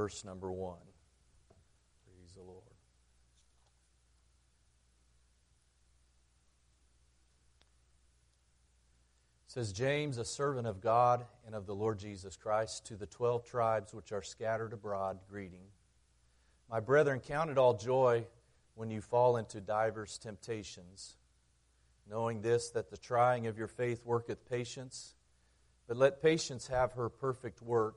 verse number 1. Praise the Lord. It says James, a servant of God and of the Lord Jesus Christ, to the twelve tribes which are scattered abroad, greeting. My brethren, count it all joy when you fall into divers temptations, knowing this, that the trying of your faith worketh patience. But let patience have her perfect work,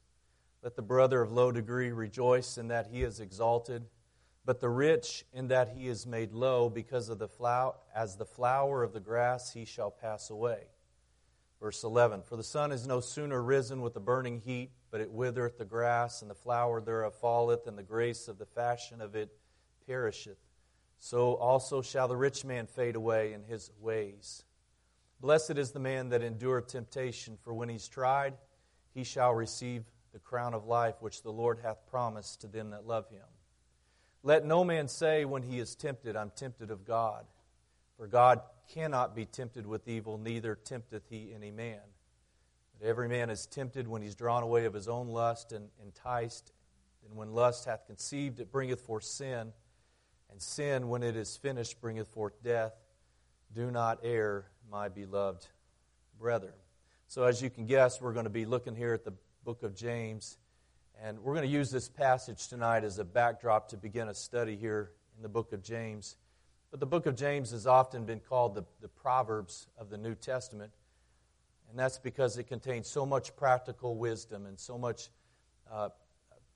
Let the brother of low degree rejoice in that he is exalted but the rich in that he is made low because of the flower as the flower of the grass he shall pass away. Verse 11 for the sun is no sooner risen with the burning heat but it withereth the grass and the flower thereof falleth and the grace of the fashion of it perisheth. So also shall the rich man fade away in his ways. Blessed is the man that endureth temptation for when he's tried he shall receive the crown of life which the lord hath promised to them that love him let no man say when he is tempted, I'm tempted of God. For God cannot be tempted with evil, neither tempteth he any man. But every man is tempted when he's drawn away of his own lust and enticed. And when lust hath conceived, it bringeth forth sin. And sin, when it is finished, bringeth forth death. Do not err, my beloved brethren. So, as you can guess, we're going to be looking here at the book of James. And we're going to use this passage tonight as a backdrop to begin a study here in the book of James. But the book of James has often been called the, the Proverbs of the New Testament. And that's because it contains so much practical wisdom and so much uh,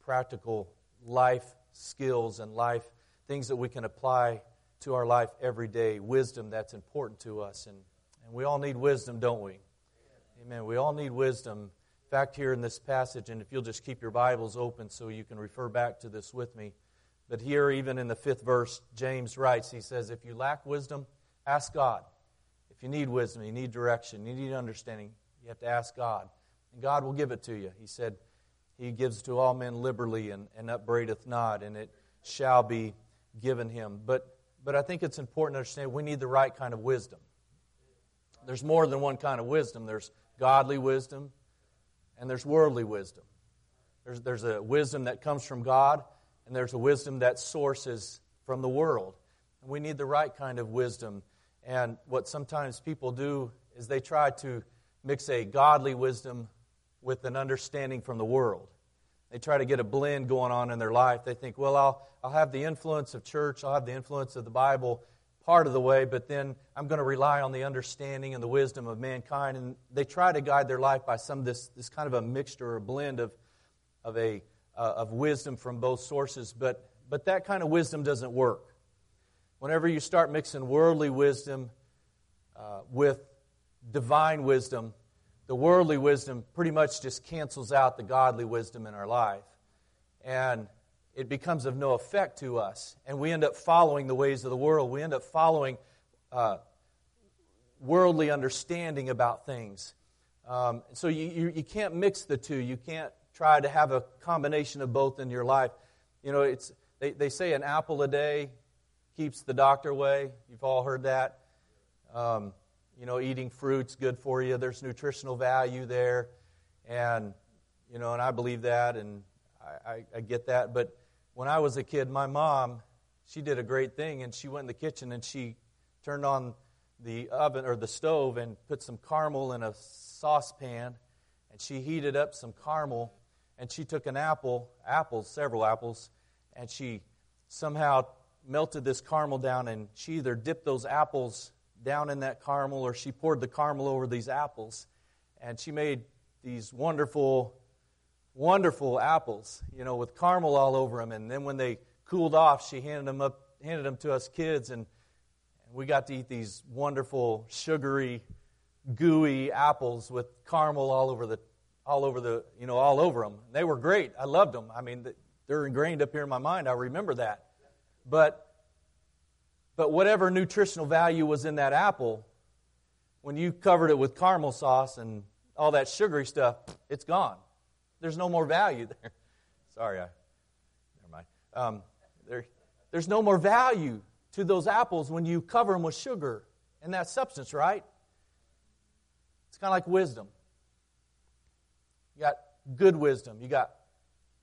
practical life skills and life things that we can apply to our life every day. Wisdom that's important to us. And, and we all need wisdom, don't we? Amen. We all need wisdom fact, here in this passage, and if you'll just keep your Bibles open so you can refer back to this with me. But here, even in the fifth verse, James writes, he says, If you lack wisdom, ask God. If you need wisdom, you need direction, you need understanding, you have to ask God. And God will give it to you. He said, He gives to all men liberally and, and upbraideth not, and it shall be given him. But, but I think it's important to understand we need the right kind of wisdom. There's more than one kind of wisdom. There's godly wisdom, and there's worldly wisdom. There's, there's a wisdom that comes from God, and there's a wisdom that sources from the world. And we need the right kind of wisdom. And what sometimes people do is they try to mix a godly wisdom with an understanding from the world. They try to get a blend going on in their life. They think, well, I'll, I'll have the influence of church, I'll have the influence of the Bible, part of the way, but then I'm going to rely on the understanding and the wisdom of mankind. And they try to guide their life by some this, this kind of a mixture or blend of, of, a, uh, of wisdom from both sources. But, but that kind of wisdom doesn't work. Whenever you start mixing worldly wisdom uh, with divine wisdom, the worldly wisdom pretty much just cancels out the godly wisdom in our life. And it becomes of no effect to us. And we end up following the ways of the world. We end up following uh, worldly understanding about things. Um, so you, you, you, can't mix the two. You can't try to have a combination of both in your life. You know, it's, they, they say an apple a day keeps the doctor away. You've all heard that. Um, you know, eating fruit's good for you. There's nutritional value there. And, you know, and I believe that and I, I, I get that. But when I was a kid, my mom, she did a great thing, and she went in the kitchen and she turned on the oven or the stove and put some caramel in a saucepan, and she heated up some caramel, and she took an apple, apples, several apples, and she somehow melted this caramel down, and she either dipped those apples down in that caramel or she poured the caramel over these apples, and she made these wonderful wonderful apples, you know, with caramel all over them. And then when they cooled off, she handed them up, handed them to us kids, and we got to eat these wonderful, sugary, gooey apples with caramel all over the, all over the, you know, all over them. They were great. I loved them. I mean, they're ingrained up here in my mind. I remember that. But, but whatever nutritional value was in that apple, when you covered it with caramel sauce and all that sugary stuff, it's gone. There's no more value there. Sorry, I, never mind. Um, there, there's no more value to those apples when you cover them with sugar and that substance, right? It's kind of like wisdom. You got good wisdom. You got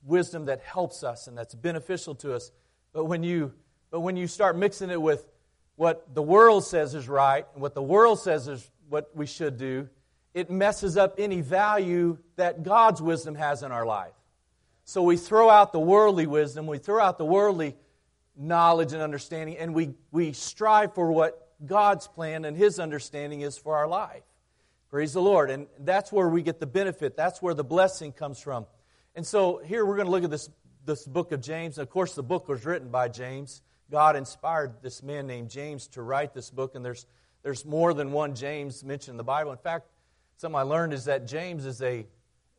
wisdom that helps us and that's beneficial to us. But when you but when you start mixing it with what the world says is right and what the world says is what we should do, it messes up any value that God's wisdom has in our life. So we throw out the worldly wisdom, we throw out the worldly knowledge and understanding, and we, we strive for what God's plan and His understanding is for our life. Praise the Lord. And that's where we get the benefit. That's where the blessing comes from. And so here we're going to look at this, this book of James. Of course, the book was written by James. God inspired this man named James to write this book, and there's, there's more than one James mentioned in the Bible. In fact, something I learned is that James is a,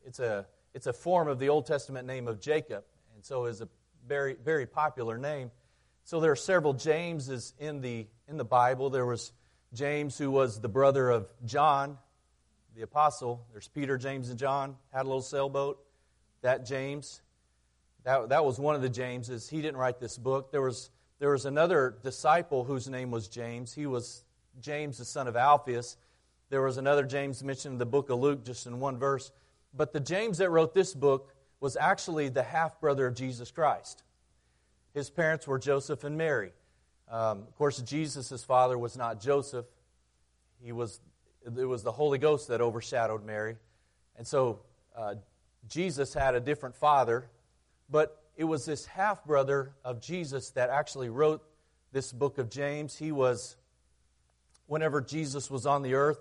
it's a, it's a form of the Old Testament name of Jacob, and so is a very, very popular name. So there are several Jameses in the, in the Bible. There was James, who was the brother of John, the apostle. There's Peter, James, and John, had a little sailboat. That James, that, that was one of the Jameses. He didn't write this book. There was, there was another disciple whose name was James. He was James, the son of Alphaeus. There was another James mentioned in the book of Luke, just in one verse. But the James that wrote this book was actually the half brother of Jesus Christ. His parents were Joseph and Mary. Um, of course, Jesus' father was not Joseph. He was it was the Holy Ghost that overshadowed Mary. And so uh, Jesus had a different father, but it was this half brother of Jesus that actually wrote this book of James. He was, whenever Jesus was on the earth,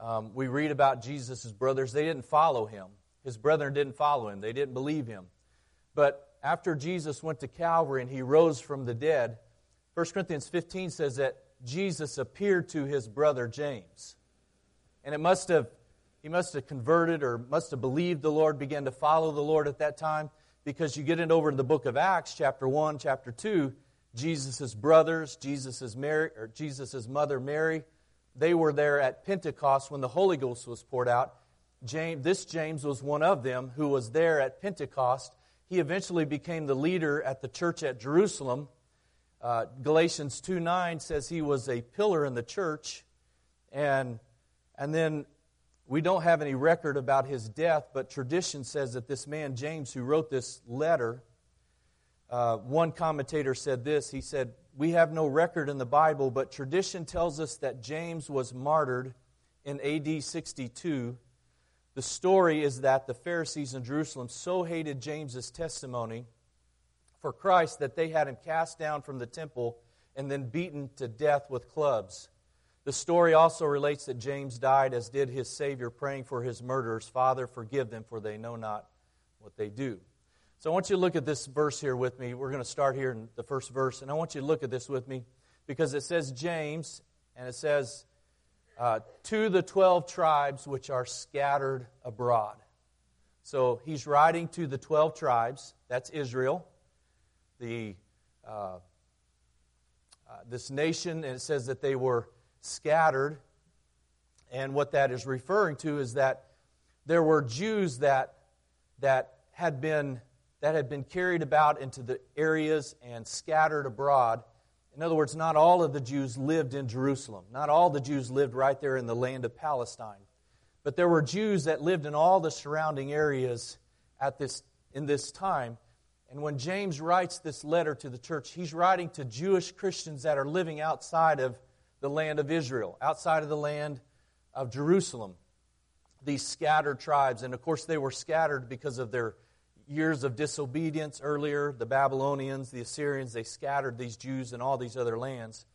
um, we read about Jesus' brothers. They didn't follow him, his brethren didn't follow him, they didn't believe him. But after Jesus went to Calvary and he rose from the dead, 1 Corinthians 15 says that Jesus appeared to his brother James. And it must have, he must have converted or must have believed the Lord, began to follow the Lord at that time, because you get it over to the book of Acts, chapter 1, chapter 2, Jesus' brothers, Jesus' Mary, or Jesus' mother Mary, they were there at Pentecost when the Holy Ghost was poured out. James, this James was one of them who was there at Pentecost. He eventually became the leader at the church at Jerusalem. Uh, Galatians 2 9 says he was a pillar in the church. And and then we don't have any record about his death, but tradition says that this man, James, who wrote this letter, uh, one commentator said this. He said, We have no record in the Bible, but tradition tells us that James was martyred in AD 62. The story is that the Pharisees in Jerusalem so hated James's testimony for Christ that they had him cast down from the temple and then beaten to death with clubs. The story also relates that James died, as did his Savior, praying for his murderers Father, forgive them, for they know not what they do. So I want you to look at this verse here with me. We're going to start here in the first verse, and I want you to look at this with me because it says James, and it says, uh, to the 12 tribes which are scattered abroad. So he's writing to the 12 tribes. That's Israel, the, uh, uh, this nation, and it says that they were scattered. And what that is referring to is that there were Jews that, that, had, been, that had been carried about into the areas and scattered abroad. In other words, not all of the Jews lived in Jerusalem. Not all the Jews lived right there in the land of Palestine. But there were Jews that lived in all the surrounding areas at this, in this time. And when James writes this letter to the church, he's writing to Jewish Christians that are living outside of the land of Israel, outside of the land of Jerusalem. These scattered tribes, and of course, they were scattered because of their years of disobedience earlier. The Babylonians, the Assyrians, they scattered these Jews in all these other lands.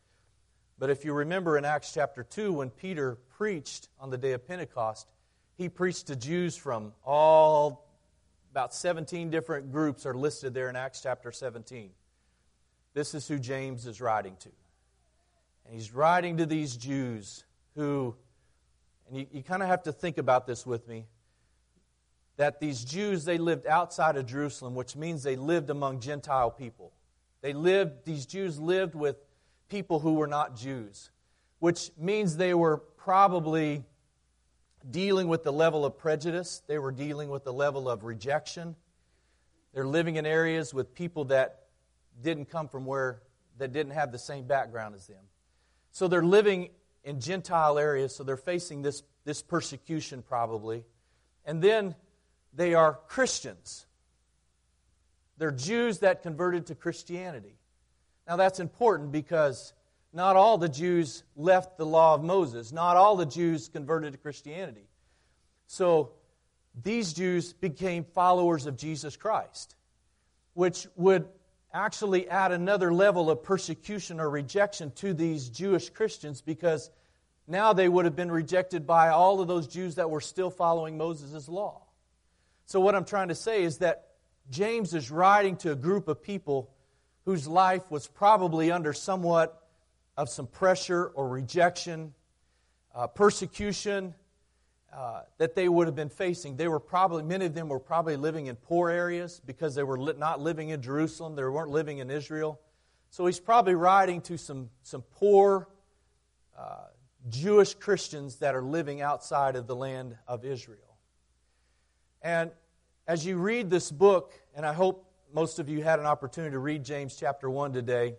But if you remember in Acts chapter 2, when Peter preached on the day of Pentecost, he preached to Jews from all, about 17 different groups are listed there in Acts chapter 17. This is who James is writing to. And he's writing to these Jews who, and you, you kind of have to think about this with me. That these Jews, they lived outside of Jerusalem, which means they lived among Gentile people. They lived, these Jews lived with people who were not Jews, which means they were probably dealing with the level of prejudice, they were dealing with the level of rejection. They're living in areas with people that didn't come from where, that didn't have the same background as them. So they're living in Gentile areas, so they're facing this, this persecution probably. And then they are Christians. They're Jews that converted to Christianity. Now that's important because not all the Jews left the law of Moses. Not all the Jews converted to Christianity. So these Jews became followers of Jesus Christ, which would actually add another level of persecution or rejection to these Jewish Christians because now they would have been rejected by all of those Jews that were still following Moses' law. So, what I'm trying to say is that James is writing to a group of people whose life was probably under somewhat of some pressure or rejection, uh, persecution uh, that they would have been facing. They were probably, many of them were probably living in poor areas because they were li- not living in Jerusalem, they weren't living in Israel. So he's probably writing to some, some poor uh, Jewish Christians that are living outside of the land of Israel. And as you read this book, and I hope most of you had an opportunity to read James chapter 1 today.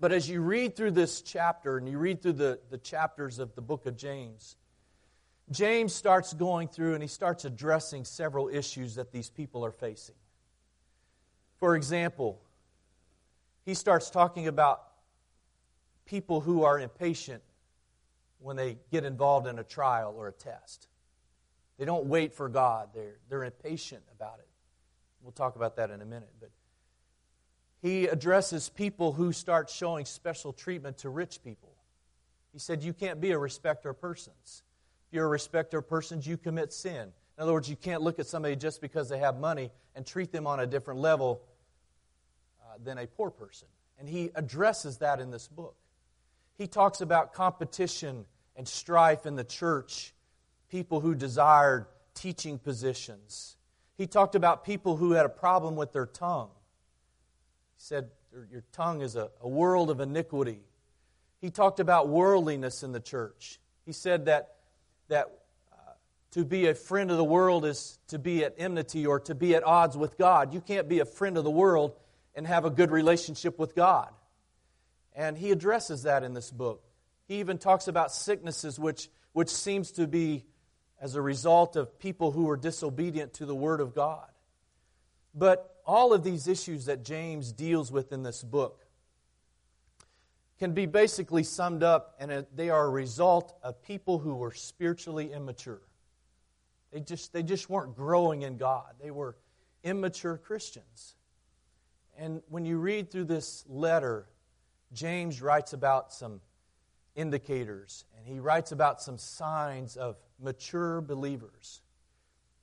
But as you read through this chapter and you read through the, the chapters of the book of James, James starts going through and he starts addressing several issues that these people are facing. For example, he starts talking about people who are impatient when they get involved in a trial or a test. They don't wait for God, they're, they're impatient about it. We'll talk about that in a minute. But he addresses people who start showing special treatment to rich people. He said, You can't be a respecter of persons. If you're a respecter of persons, you commit sin. In other words, you can't look at somebody just because they have money and treat them on a different level uh, than a poor person. And he addresses that in this book. He talks about competition and strife in the church, people who desired teaching positions. He talked about people who had a problem with their tongue. He said, Your tongue is a, a world of iniquity. He talked about worldliness in the church. He said that, that uh, to be a friend of the world is to be at enmity or to be at odds with God. You can't be a friend of the world and have a good relationship with God. And he addresses that in this book. He even talks about sicknesses, which, which seems to be as a result of people who were disobedient to the Word of God. But all of these issues that James deals with in this book can be basically summed up, and they are a result of people who were spiritually immature. They just, they just weren't growing in God, they were immature Christians. And when you read through this letter, James writes about some indicators, and he writes about some signs of mature believers.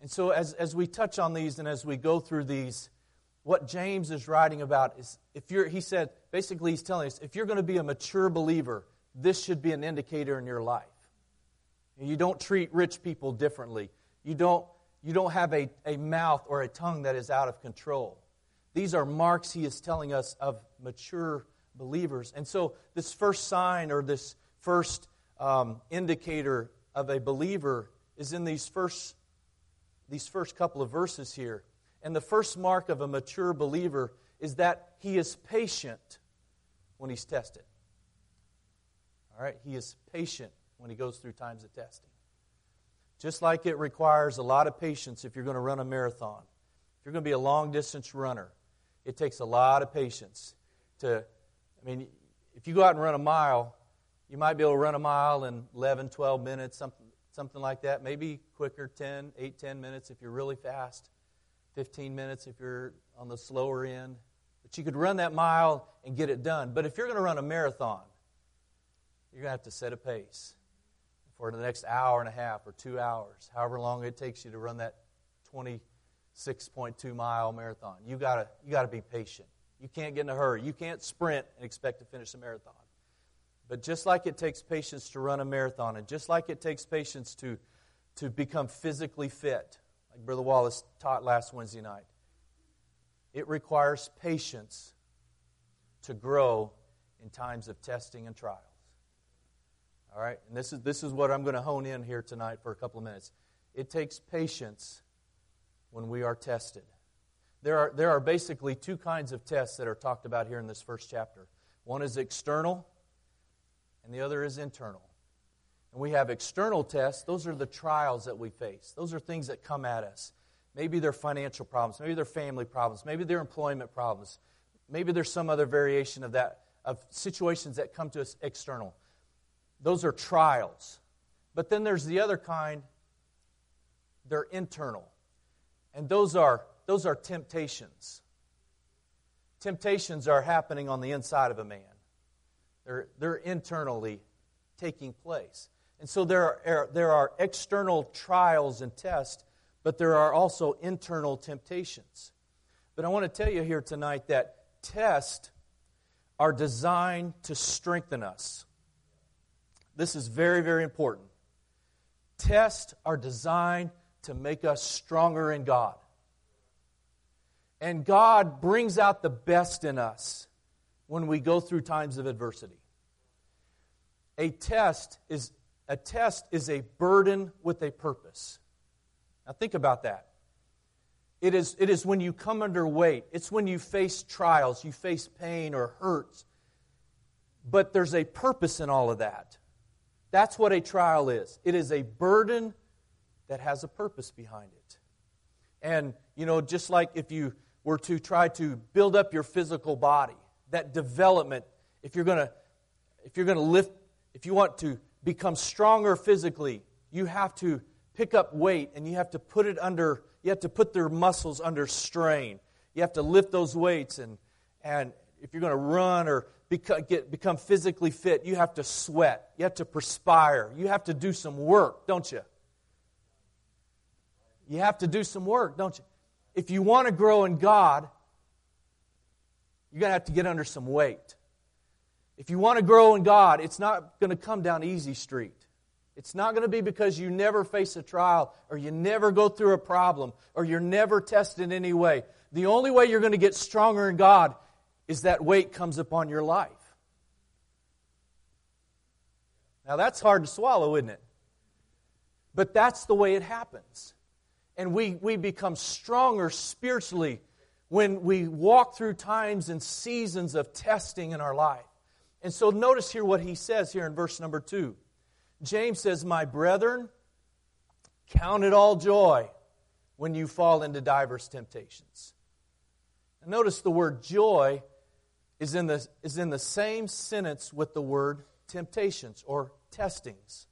And so, as, as we touch on these and as we go through these, what James is writing about is if you're, he said, basically, he's telling us if you're going to be a mature believer, this should be an indicator in your life. You don't treat rich people differently. You don't, you don't have a, a mouth or a tongue that is out of control. These are marks he is telling us of mature believers. And so, this first sign or this first um, indicator of a believer is in these first, these first couple of verses here. And the first mark of a mature believer is that he is patient when he's tested. All right? He is patient when he goes through times of testing. Just like it requires a lot of patience if you're going to run a marathon. If you're going to be a long distance runner, it takes a lot of patience to, I mean, if you go out and run a mile, you might be able to run a mile in 11, 12 minutes, something, something like that. Maybe quicker, 10, 8, 10 minutes if you're really fast. 15 minutes if you're on the slower end. But you could run that mile and get it done. But if you're going to run a marathon, you're going to have to set a pace for the next hour and a half or two hours, however long it takes you to run that 26.2 mile marathon. You got you got to be patient. You can't get in a hurry. You can't sprint and expect to finish a marathon. But just like it takes patience to run a marathon, and just like it takes patience to, to become physically fit, like Brother Wallace taught last Wednesday night. It requires patience to grow in times of testing and trials. All right? And this is, this is what I'm going to hone in here tonight for a couple of minutes. It takes patience when we are tested. There are, there are basically two kinds of tests that are talked about here in this first chapter one is external, and the other is internal. And we have external tests, those are the trials that we face, those are things that come at us. Maybe they're financial problems, maybe they're family problems, maybe they're employment problems, maybe there's some other variation of that, of situations that come to us external. Those are trials. But then there's the other kind, they're internal. And those are, those are temptations. Temptations are happening on the inside of a man, they're, they're internally taking place. And so there are, er, there are external trials and tests, but there are also internal temptations. But I want to tell you here tonight that tests are designed to strengthen us. This is very, very important. Tests are designed to make us stronger in God. And God brings out the best in us when we go through times of adversity. A test is a test is a burden with a purpose. Now think about that. It is, it is when you come under weight. It's when you face trials, you face pain or hurts. But there's a purpose in all of that. That's what a trial is. It is a burden that has a purpose behind it. And, you know, just like if you were to try to build up your physical body, that development, if you're going to if you're going to lift if you want to become stronger physically, you have to pick up weight and you have to put it under you have to put their muscles under strain. You have to lift those weights and and if you're going to run or get, become physically fit, you have to sweat. You have to perspire. You have to do some work, don't you? You have to do some work, don't you? If you want to grow in God, you're going to have to get under some weight. If you want to grow in God, it's not going to come down easy street. It's not going to be because you never face a trial or you never go through a problem or you're never tested in any way. The only way you're going to get stronger in God is that weight comes upon your life. Now, that's hard to swallow, isn't it? But that's the way it happens. And we, we become stronger spiritually when we walk through times and seasons of testing in our life. And so, notice here what he says here in verse number two. James says, My brethren, count it all joy when you fall into diverse temptations. And notice the word joy is in the, is in the same sentence with the word temptations or testings.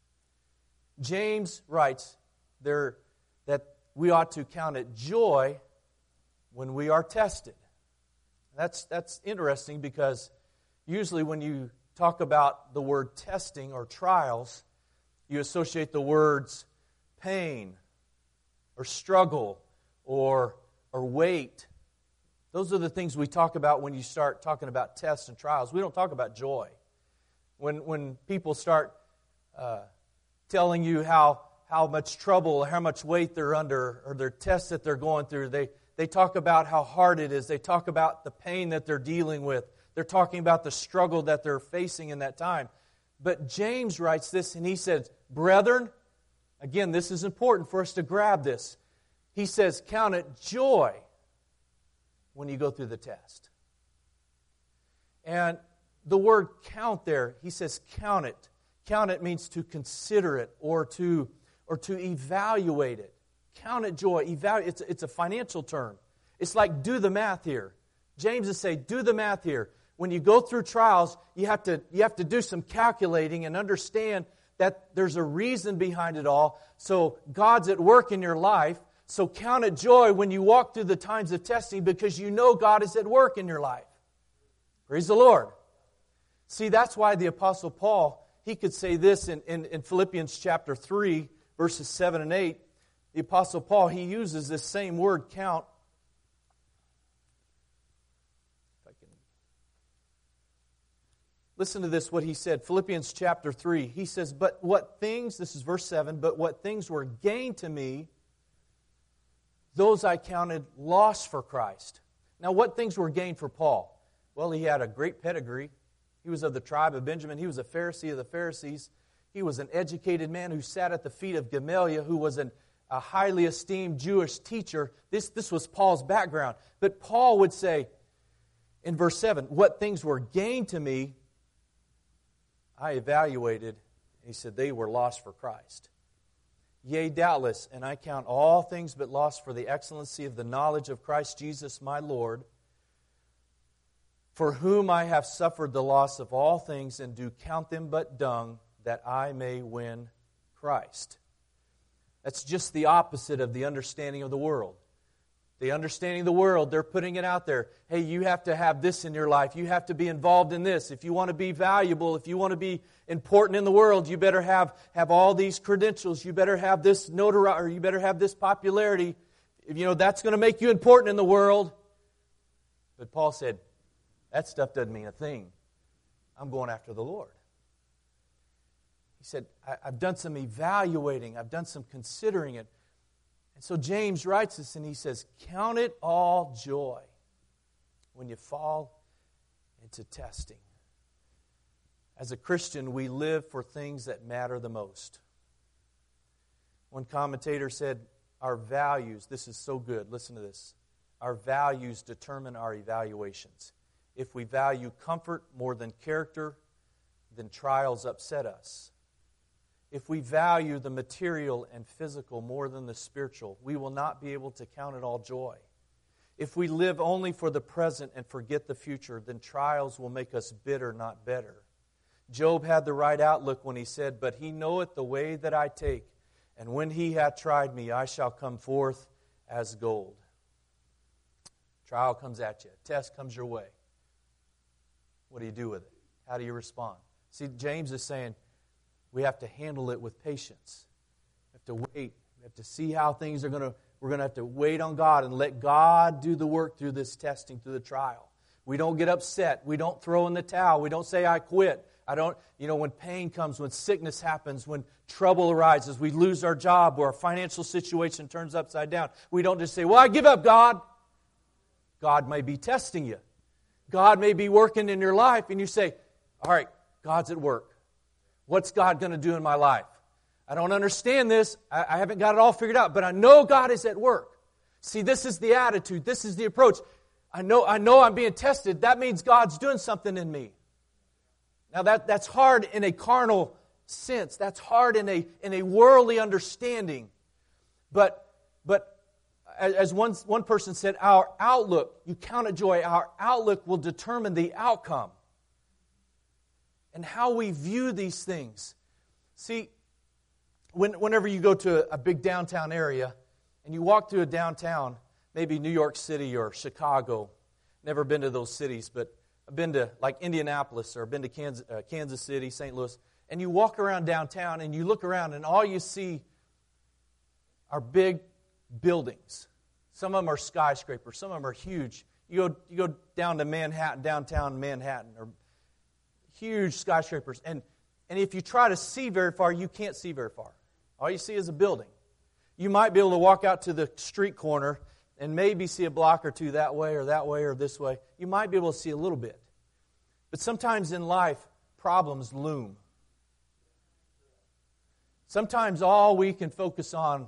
James writes there that we ought to count it joy when we are tested. That's, that's interesting because usually when you talk about the word testing or trials, you associate the words pain or struggle or, or weight those are the things we talk about when you start talking about tests and trials. We don't talk about joy. When, when people start uh, telling you how, how much trouble, how much weight they're under, or their tests that they're going through, they, they talk about how hard it is. They talk about the pain that they're dealing with. They're talking about the struggle that they're facing in that time. But James writes this, and he says, Brethren, again, this is important for us to grab this. He says, Count it joy when you go through the test. And the word count there, he says count it. Count it means to consider it or to, or to evaluate it. Count it joy. Evaluate, it's, it's a financial term. It's like do the math here. James is saying, do the math here. When you go through trials, you have to, you have to do some calculating and understand that there's a reason behind it all. So God's at work in your life. So count it joy when you walk through the times of testing because you know God is at work in your life. Praise the Lord. See, that's why the Apostle Paul, he could say this in, in, in Philippians chapter 3, verses 7 and 8. The Apostle Paul, he uses this same word, count. Listen to this, what he said. Philippians chapter 3. He says, But what things, this is verse 7, but what things were gained to me, those I counted loss for Christ. Now, what things were gained for Paul? Well, he had a great pedigree. He was of the tribe of Benjamin. He was a Pharisee of the Pharisees. He was an educated man who sat at the feet of Gamaliel, who was an, a highly esteemed Jewish teacher. This, this was Paul's background. But Paul would say in verse 7 What things were gained to me, I evaluated. He said, They were lost for Christ. Yea, doubtless, and I count all things but loss for the excellency of the knowledge of Christ Jesus my Lord, for whom I have suffered the loss of all things, and do count them but dung, that I may win Christ. That's just the opposite of the understanding of the world. The understanding of the world, they're putting it out there. Hey, you have to have this in your life. You have to be involved in this. If you want to be valuable, if you want to be important in the world, you better have, have all these credentials. You better have this notoriety, or you better have this popularity. You know, that's going to make you important in the world. But Paul said, that stuff doesn't mean a thing. I'm going after the Lord. He said, I've done some evaluating, I've done some considering it. And so James writes this and he says, Count it all joy when you fall into testing. As a Christian, we live for things that matter the most. One commentator said, Our values, this is so good, listen to this. Our values determine our evaluations. If we value comfort more than character, then trials upset us. If we value the material and physical more than the spiritual, we will not be able to count it all joy. If we live only for the present and forget the future, then trials will make us bitter, not better. Job had the right outlook when he said, But he knoweth the way that I take, and when he hath tried me, I shall come forth as gold. Trial comes at you, test comes your way. What do you do with it? How do you respond? See, James is saying, we have to handle it with patience. We have to wait. We have to see how things are going to, we're going to have to wait on God and let God do the work through this testing, through the trial. We don't get upset. We don't throw in the towel. We don't say, I quit. I don't, you know, when pain comes, when sickness happens, when trouble arises, we lose our job or our financial situation turns upside down. We don't just say, Well, I give up, God. God may be testing you. God may be working in your life, and you say, All right, God's at work. What's God going to do in my life? I don't understand this. I, I haven't got it all figured out, but I know God is at work. See, this is the attitude, this is the approach. I know, I know I'm being tested. That means God's doing something in me. Now, that, that's hard in a carnal sense, that's hard in a, in a worldly understanding. But, but as one, one person said, our outlook, you count it joy, our outlook will determine the outcome and how we view these things. See, when, whenever you go to a big downtown area and you walk through a downtown, maybe New York City or Chicago, never been to those cities, but I've been to like Indianapolis or been to Kansas, uh, Kansas City, St. Louis, and you walk around downtown and you look around and all you see are big buildings. Some of them are skyscrapers, some of them are huge. You go, you go down to Manhattan, downtown Manhattan, or huge skyscrapers. And, and if you try to see very far, you can't see very far. All you see is a building. You might be able to walk out to the street corner and maybe see a block or two that way or that way or this way. You might be able to see a little bit. But sometimes in life, problems loom. Sometimes all we can focus on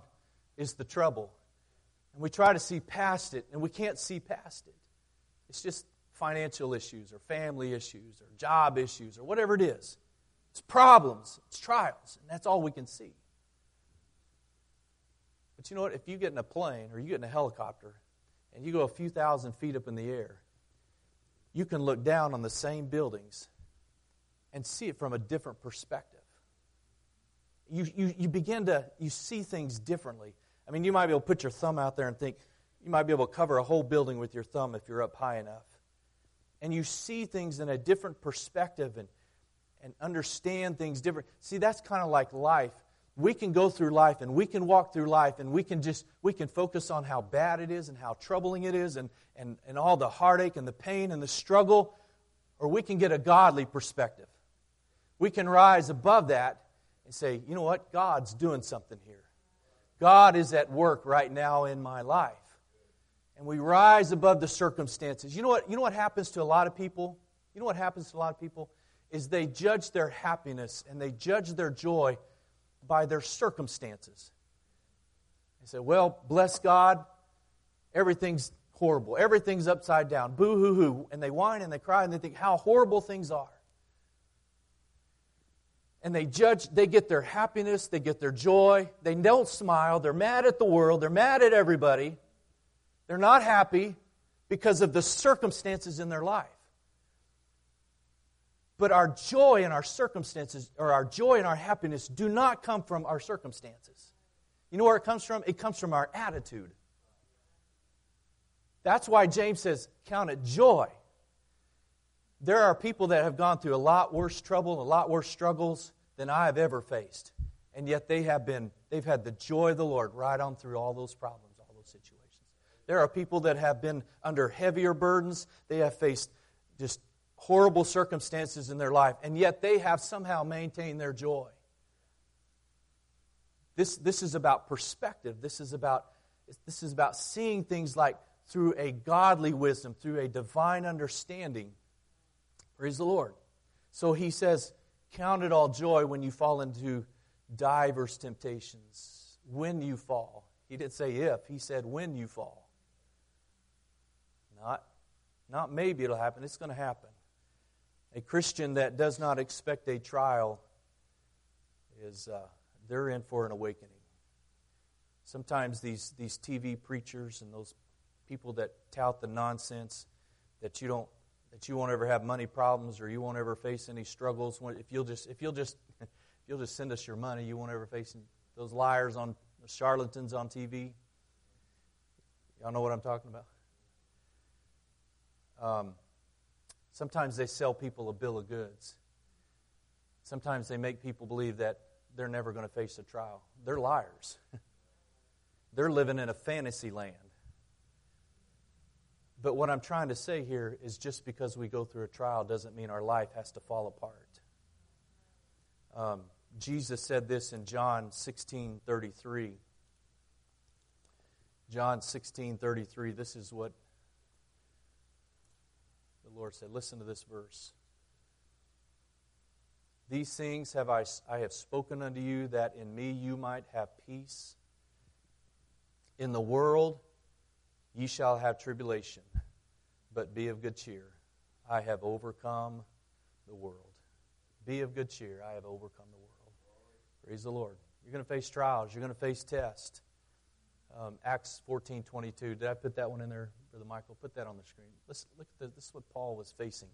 is the trouble. And we try to see past it, and we can't see past it. It's just financial issues or family issues or job issues or whatever it is. It's problems, it's trials, and that's all we can see. But you know what? If you get in a plane or you get in a helicopter and you go a few thousand feet up in the air, you can look down on the same buildings and see it from a different perspective. You, you, you begin to you see things differently. I mean, you might be able to put your thumb out there and think, you might be able to cover a whole building with your thumb if you're up high enough and you see things in a different perspective and, and understand things different. See, that's kind of like life. We can go through life and we can walk through life and we can just we can focus on how bad it is and how troubling it is and, and, and all the heartache and the pain and the struggle, or we can get a godly perspective. We can rise above that and say, you know what? God's doing something here. God is at work right now in my life. And we rise above the circumstances. You know what, you know what happens to a lot of people? You know what happens to a lot of people? Is they judge their happiness and they judge their joy by their circumstances. They say, Well, bless God, everything's horrible. Everything's upside down. Boo hoo hoo. And they whine and they cry and they think how horrible things are. And they judge, they get their happiness, they get their joy. They don't smile. They're mad at the world. They're mad at everybody. They're not happy because of the circumstances in their life. But our joy and our circumstances, or our joy and our happiness, do not come from our circumstances. You know where it comes from? It comes from our attitude. That's why James says, Count it joy. There are people that have gone through a lot worse trouble, a lot worse struggles than I have ever faced. And yet they have been, they've had the joy of the Lord right on through all those problems. There are people that have been under heavier burdens. They have faced just horrible circumstances in their life, and yet they have somehow maintained their joy. This, this is about perspective. This is about, this is about seeing things like through a godly wisdom, through a divine understanding. Praise the Lord. So he says, Count it all joy when you fall into diverse temptations. When you fall. He didn't say if, he said when you fall. Not, not maybe it'll happen, it's going to happen. A Christian that does not expect a trial is uh, they're in for an awakening. Sometimes these, these TV preachers and those people that tout the nonsense that you don't that you won't ever have money problems or you won't ever face any struggles if you'll just if you'll just if you'll just send us your money you won't ever face those liars on charlatans on TV y'all know what I'm talking about um, sometimes they sell people a bill of goods sometimes they make people believe that they're never going to face a trial they're liars they're living in a fantasy land but what I'm trying to say here is just because we go through a trial doesn't mean our life has to fall apart. Um, Jesus said this in John 16 33. John 16 33, this is what Lord said. Listen to this verse. These things have I, I have spoken unto you, that in me you might have peace. In the world ye shall have tribulation, but be of good cheer. I have overcome the world. Be of good cheer. I have overcome the world. Praise the Lord. You're going to face trials. You're going to face tests. Um, Acts 14 22. Did I put that one in there, Brother Michael? Put that on the screen. Let's look at the, this is what Paul was facing.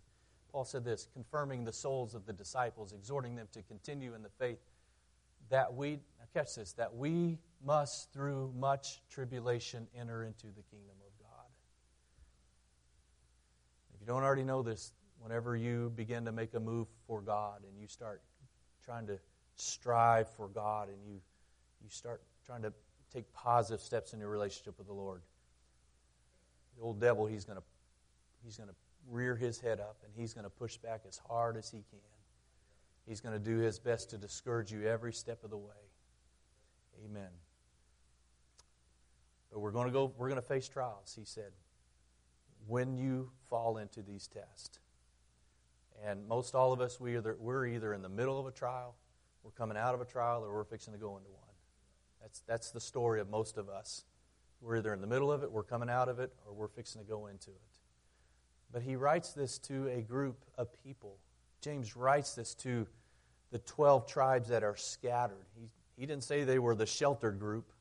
Paul said this confirming the souls of the disciples, exhorting them to continue in the faith that we, now catch this, that we must, through much tribulation, enter into the kingdom of God. If you don't already know this, whenever you begin to make a move for God and you start trying to strive for God and you, you start trying to take positive steps in your relationship with the Lord, the old devil, he's going to he's going to rear his head up and he's going to push back as hard as he can. He's going to do his best to discourage you every step of the way. Amen. But we're going to go, we're going to face trials, he said, when you fall into these tests. And most all of us, we either, we're either in the middle of a trial, we're coming out of a trial, or we're fixing to go into one. That's, that's the story of most of us. We're either in the middle of it, we're coming out of it, or we're fixing to go into it. But he writes this to a group of people. James writes this to the 12 tribes that are scattered. He, he didn't say they were the sheltered group.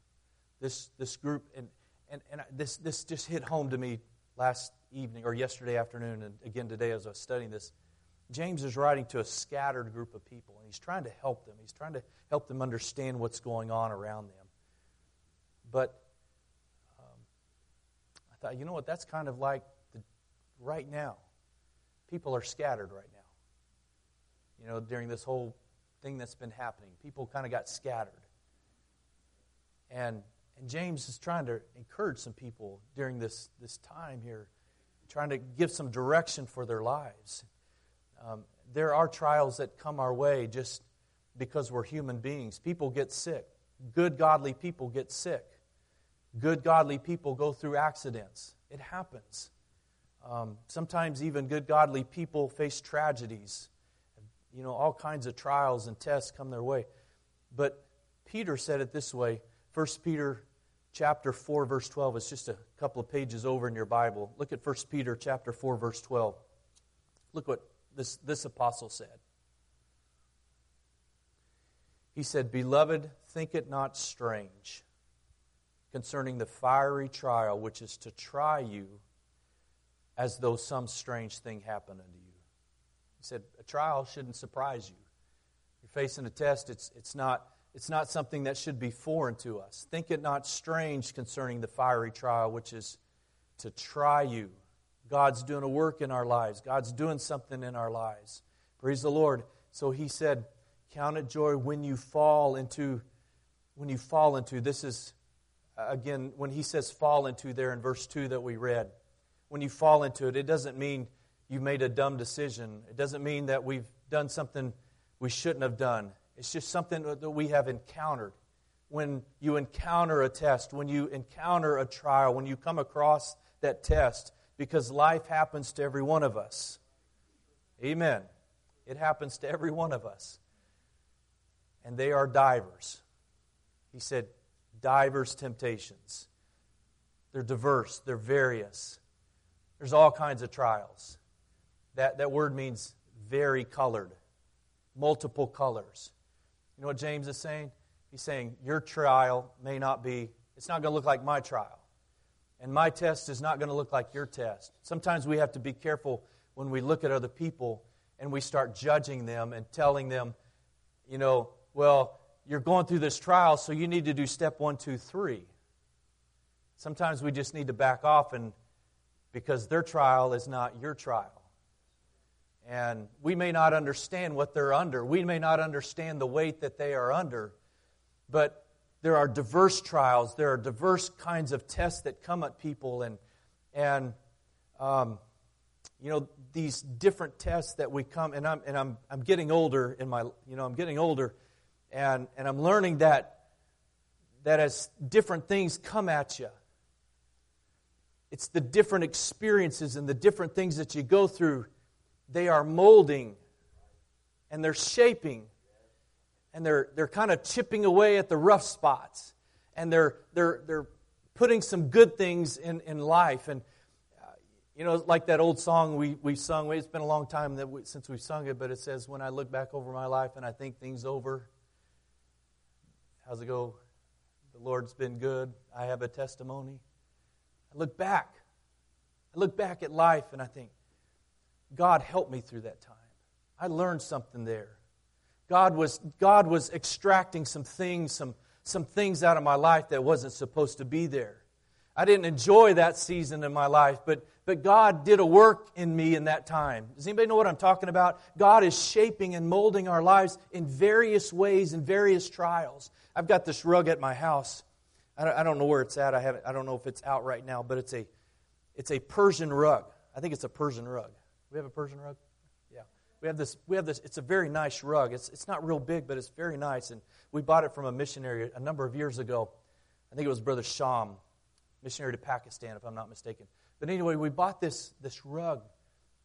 This, this group, and, and, and this, this just hit home to me last evening or yesterday afternoon, and again today as I was studying this. James is writing to a scattered group of people, and he's trying to help them. He's trying to help them understand what's going on around them. But um, I thought, you know what? That's kind of like the, right now. People are scattered right now. You know, during this whole thing that's been happening, people kind of got scattered. And, and James is trying to encourage some people during this, this time here, trying to give some direction for their lives. Um, there are trials that come our way just because we're human beings. People get sick. Good, godly people get sick. Good, godly people go through accidents. It happens. Um, sometimes even good, godly people face tragedies. You know, all kinds of trials and tests come their way. But Peter said it this way 1 Peter chapter 4 verse 12 it's just a couple of pages over in your bible look at 1 peter chapter 4 verse 12 look what this, this apostle said he said beloved think it not strange concerning the fiery trial which is to try you as though some strange thing happened unto you he said a trial shouldn't surprise you you're facing a test it's, it's not it's not something that should be foreign to us. Think it not strange concerning the fiery trial, which is to try you. God's doing a work in our lives, God's doing something in our lives. Praise the Lord. So he said, Count it joy when you fall into, when you fall into, this is, uh, again, when he says fall into there in verse 2 that we read, when you fall into it, it doesn't mean you've made a dumb decision. It doesn't mean that we've done something we shouldn't have done. It's just something that we have encountered. When you encounter a test, when you encounter a trial, when you come across that test, because life happens to every one of us. Amen. It happens to every one of us. And they are divers. He said, divers temptations. They're diverse, they're various. There's all kinds of trials. That, that word means very colored, multiple colors. You know what James is saying? He's saying, Your trial may not be, it's not going to look like my trial. And my test is not going to look like your test. Sometimes we have to be careful when we look at other people and we start judging them and telling them, you know, well, you're going through this trial, so you need to do step one, two, three. Sometimes we just need to back off and because their trial is not your trial. And we may not understand what they're under. We may not understand the weight that they are under. But there are diverse trials. There are diverse kinds of tests that come at people. And, and um, you know, these different tests that we come, and I'm, and I'm, I'm getting older in my, you know, I'm getting older. And, and I'm learning that, that as different things come at you, it's the different experiences and the different things that you go through they are molding and they're shaping and they're, they're kind of chipping away at the rough spots and they're, they're, they're putting some good things in, in life. And, uh, you know, like that old song we, we sung, it's been a long time that we, since we sung it, but it says, When I look back over my life and I think things over, how's it go? The Lord's been good. I have a testimony. I look back. I look back at life and I think, God helped me through that time. I learned something there. God was, God was extracting some things, some, some things out of my life that wasn't supposed to be there. I didn't enjoy that season in my life, but, but God did a work in me in that time. Does anybody know what I'm talking about? God is shaping and molding our lives in various ways, in various trials. I've got this rug at my house. I don't, I don't know where it's at. I, haven't, I don't know if it's out right now, but it's a, it's a Persian rug. I think it's a Persian rug. We have a Persian rug? We have this, we have this, it's a very nice rug. It's, it's not real big, but it's very nice. And we bought it from a missionary a number of years ago. I think it was Brother Sham, missionary to Pakistan, if I'm not mistaken. But anyway, we bought this, this rug,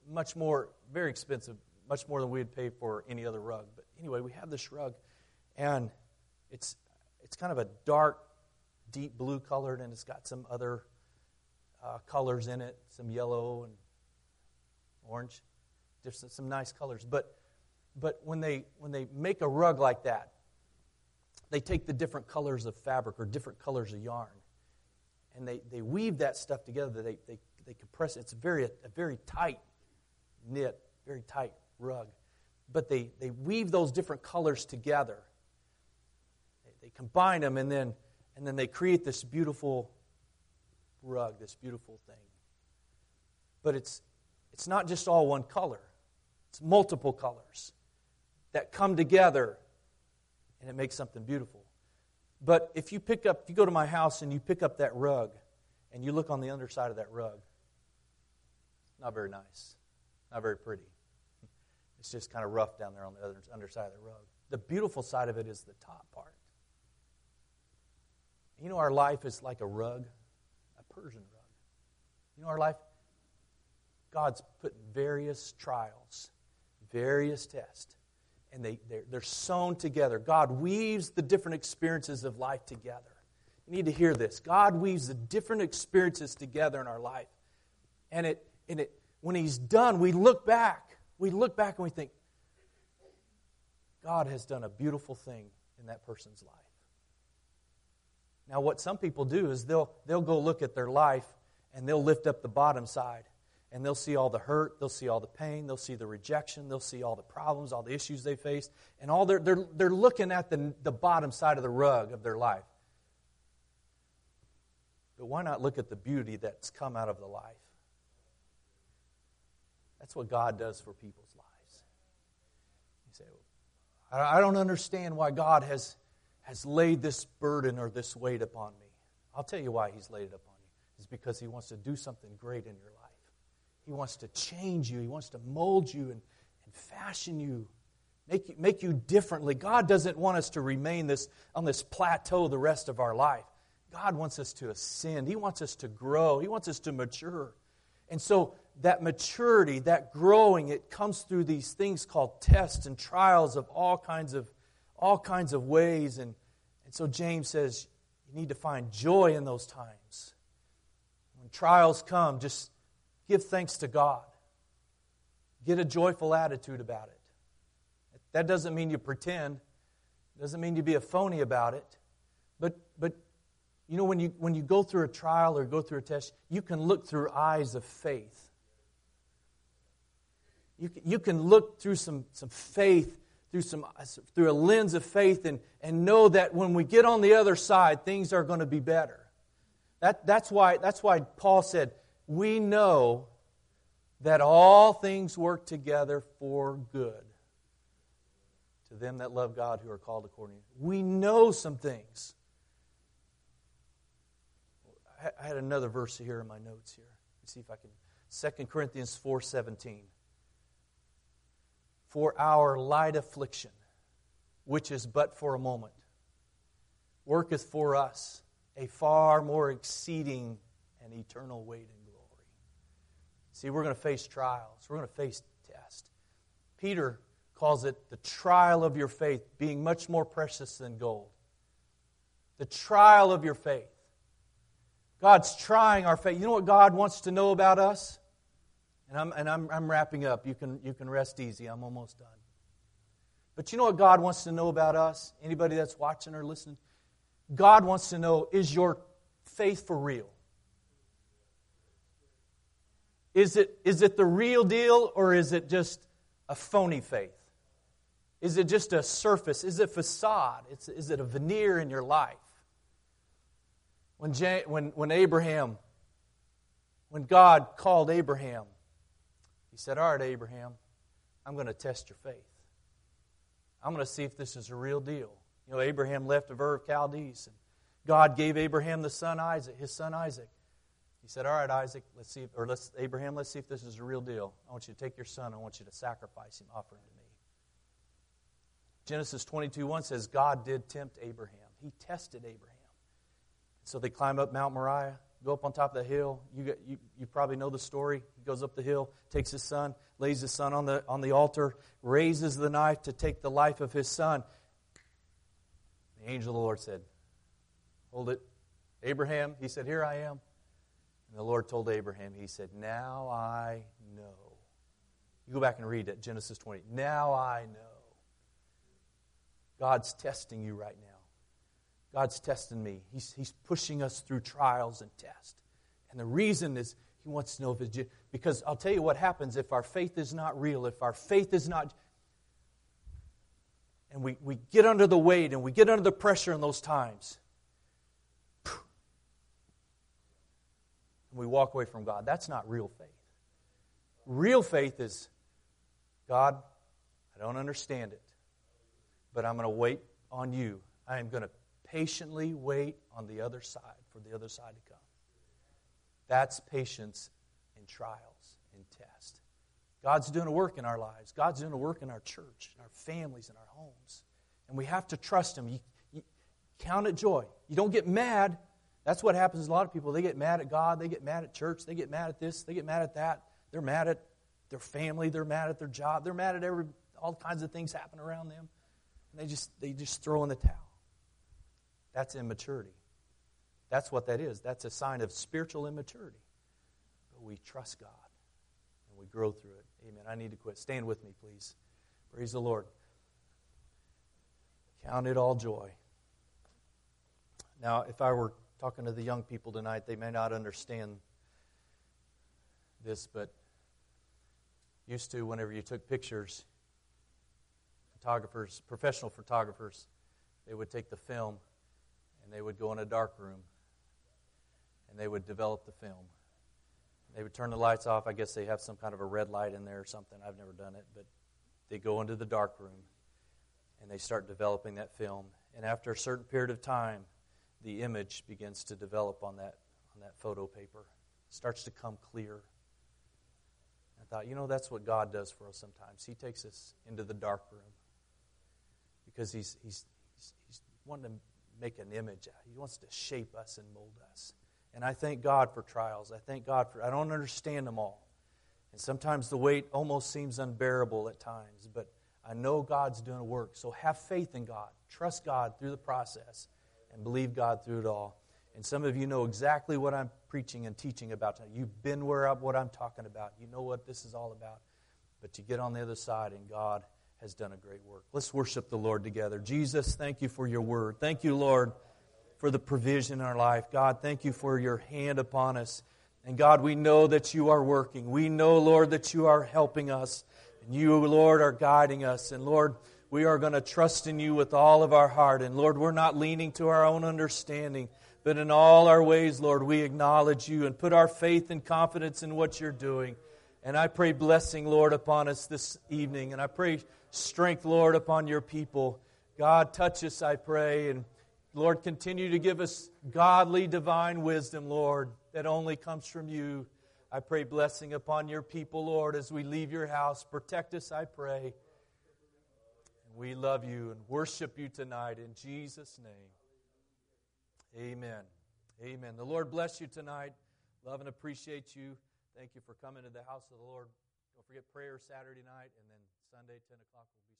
much more, very expensive, much more than we would pay for any other rug. But anyway, we have this rug, and it's, it's kind of a dark, deep blue colored, and it's got some other uh, colors in it, some yellow and orange, just some nice colors. But, but when, they, when they make a rug like that, they take the different colors of fabric or different colors of yarn, and they, they weave that stuff together. They, they, they compress it. It's a very, a very tight knit, very tight rug. But they, they weave those different colors together. They, they combine them, and then, and then they create this beautiful rug, this beautiful thing. But it's, it's not just all one color, it's multiple colors that come together and it makes something beautiful. But if you pick up, if you go to my house and you pick up that rug and you look on the underside of that rug, not very nice, not very pretty. It's just kind of rough down there on the other underside of the rug. The beautiful side of it is the top part. You know, our life is like a rug, a Persian rug. You know, our life, God's put various trials, various tests, and they, they're, they're sewn together. God weaves the different experiences of life together. You need to hear this. God weaves the different experiences together in our life. And it, and it when He's done, we look back. We look back and we think, God has done a beautiful thing in that person's life. Now, what some people do is they'll, they'll go look at their life and they'll lift up the bottom side and they'll see all the hurt, they'll see all the pain, they'll see the rejection, they'll see all the problems, all the issues they faced, and all they're, they're, they're looking at the, the bottom side of the rug of their life. But why not look at the beauty that's come out of the life? That's what God does for people's lives. You say, I don't understand why God has, has laid this burden or this weight upon me. I'll tell you why He's laid it upon you. It's because He wants to do something great in your life. He wants to change you, He wants to mold you and, and fashion you. Make you, make you differently. God doesn't want us to remain this, on this plateau the rest of our life. God wants us to ascend. He wants us to grow. He wants us to mature. And so that maturity, that growing, it comes through these things called tests and trials of all kinds of all kinds of ways. And, and so James says you need to find joy in those times. When trials come, just give thanks to God. Get a joyful attitude about it. That doesn't mean you pretend. It doesn't mean you be a phony about it. But but you know when you when you go through a trial or go through a test, you can look through eyes of faith you can, you can look through some, some faith, through, some, through a lens of faith, and, and know that when we get on the other side, things are going to be better. That, that's, why, that's why Paul said, We know that all things work together for good to them that love God who are called according. to. We know some things. I had another verse here in my notes here. Let's see if I can. 2 Corinthians 4:17 for our light affliction, which is but for a moment, worketh for us a far more exceeding and eternal weight in. See, we're going to face trials, we're going to face tests. Peter calls it the trial of your faith, being much more precious than gold. The trial of your faith. God's trying our faith. You know what God wants to know about us? And I'm, and I'm, I'm wrapping up. You can, you can rest easy. I'm almost done. But you know what God wants to know about us? Anybody that's watching or listening? God wants to know is your faith for real? Is it, is it the real deal or is it just a phony faith? Is it just a surface? Is it facade? It's, is it a veneer in your life? When, when, when Abraham, when God called Abraham, he said, All right, Abraham, I'm going to test your faith. I'm going to see if this is a real deal. You know, Abraham left of Ur of Chaldees, and God gave Abraham the son Isaac, his son Isaac. He said, All right, Isaac, let's see, or let's, Abraham, let's see if this is a real deal. I want you to take your son, I want you to sacrifice him, offer him to me. Genesis 22 1 says, God did tempt Abraham. He tested Abraham. So they climb up Mount Moriah go up on top of the hill. You, get, you, you probably know the story. He goes up the hill, takes his son, lays his son on the, on the altar, raises the knife to take the life of his son. The angel of the Lord said, Hold it. Abraham, he said, Here I am. And the Lord told Abraham, He said, Now I know. You go back and read it, Genesis 20. Now I know. God's testing you right now. God's testing me. He's, he's pushing us through trials and tests. And the reason is He wants to know if it's because I'll tell you what happens if our faith is not real, if our faith is not. And we, we get under the weight and we get under the pressure in those times. We walk away from God. That's not real faith. Real faith is God, I don't understand it, but I'm going to wait on you. I am going to patiently wait on the other side for the other side to come. That's patience in trials, and tests. God's doing a work in our lives. God's doing a work in our church, in our families, in our homes. And we have to trust Him. You, you, Count it joy. You don't get mad. That's what happens to a lot of people. They get mad at God, they get mad at church, they get mad at this, they get mad at that. They're mad at their family, they're mad at their job, they're mad at every all kinds of things happen around them. And they just they just throw in the towel. That's immaturity. That's what that is. That's a sign of spiritual immaturity. But we trust God and we grow through it. Amen. I need to quit. Stand with me, please. Praise the Lord. Count it all joy. Now, if I were talking to the young people tonight, they may not understand this, but used to, whenever you took pictures, photographers, professional photographers, they would take the film and they would go in a dark room and they would develop the film. They would turn the lights off. I guess they have some kind of a red light in there or something. I've never done it, but they go into the dark room and they start developing that film. And after a certain period of time, the image begins to develop on that on that photo paper. It starts to come clear. I thought, you know, that's what God does for us sometimes. He takes us into the dark room because he's, he's, he's, he's wanting to make an image out. He wants to shape us and mold us. And I thank God for trials. I thank God for, I don't understand them all. And sometimes the weight almost seems unbearable at times, but I know God's doing a work. So have faith in God. Trust God through the process and believe God through it all. And some of you know exactly what I'm preaching and teaching about. You've been where I'm, what I'm talking about. You know what this is all about. But you get on the other side, and God has done a great work. Let's worship the Lord together. Jesus, thank you for your word. Thank you, Lord, for the provision in our life. God, thank you for your hand upon us. And God, we know that you are working. We know, Lord, that you are helping us. And you, Lord, are guiding us. And Lord, we are going to trust in you with all of our heart. And Lord, we're not leaning to our own understanding, but in all our ways, Lord, we acknowledge you and put our faith and confidence in what you're doing. And I pray blessing, Lord, upon us this evening. And I pray strength, Lord, upon your people. God, touch us, I pray. And Lord, continue to give us godly, divine wisdom, Lord, that only comes from you. I pray blessing upon your people, Lord, as we leave your house. Protect us, I pray. We love you and worship you tonight in Jesus' name. Amen. Amen. The Lord bless you tonight. Love and appreciate you. Thank you for coming to the house of the Lord. Don't forget prayer Saturday night and then Sunday, 10 o'clock will be.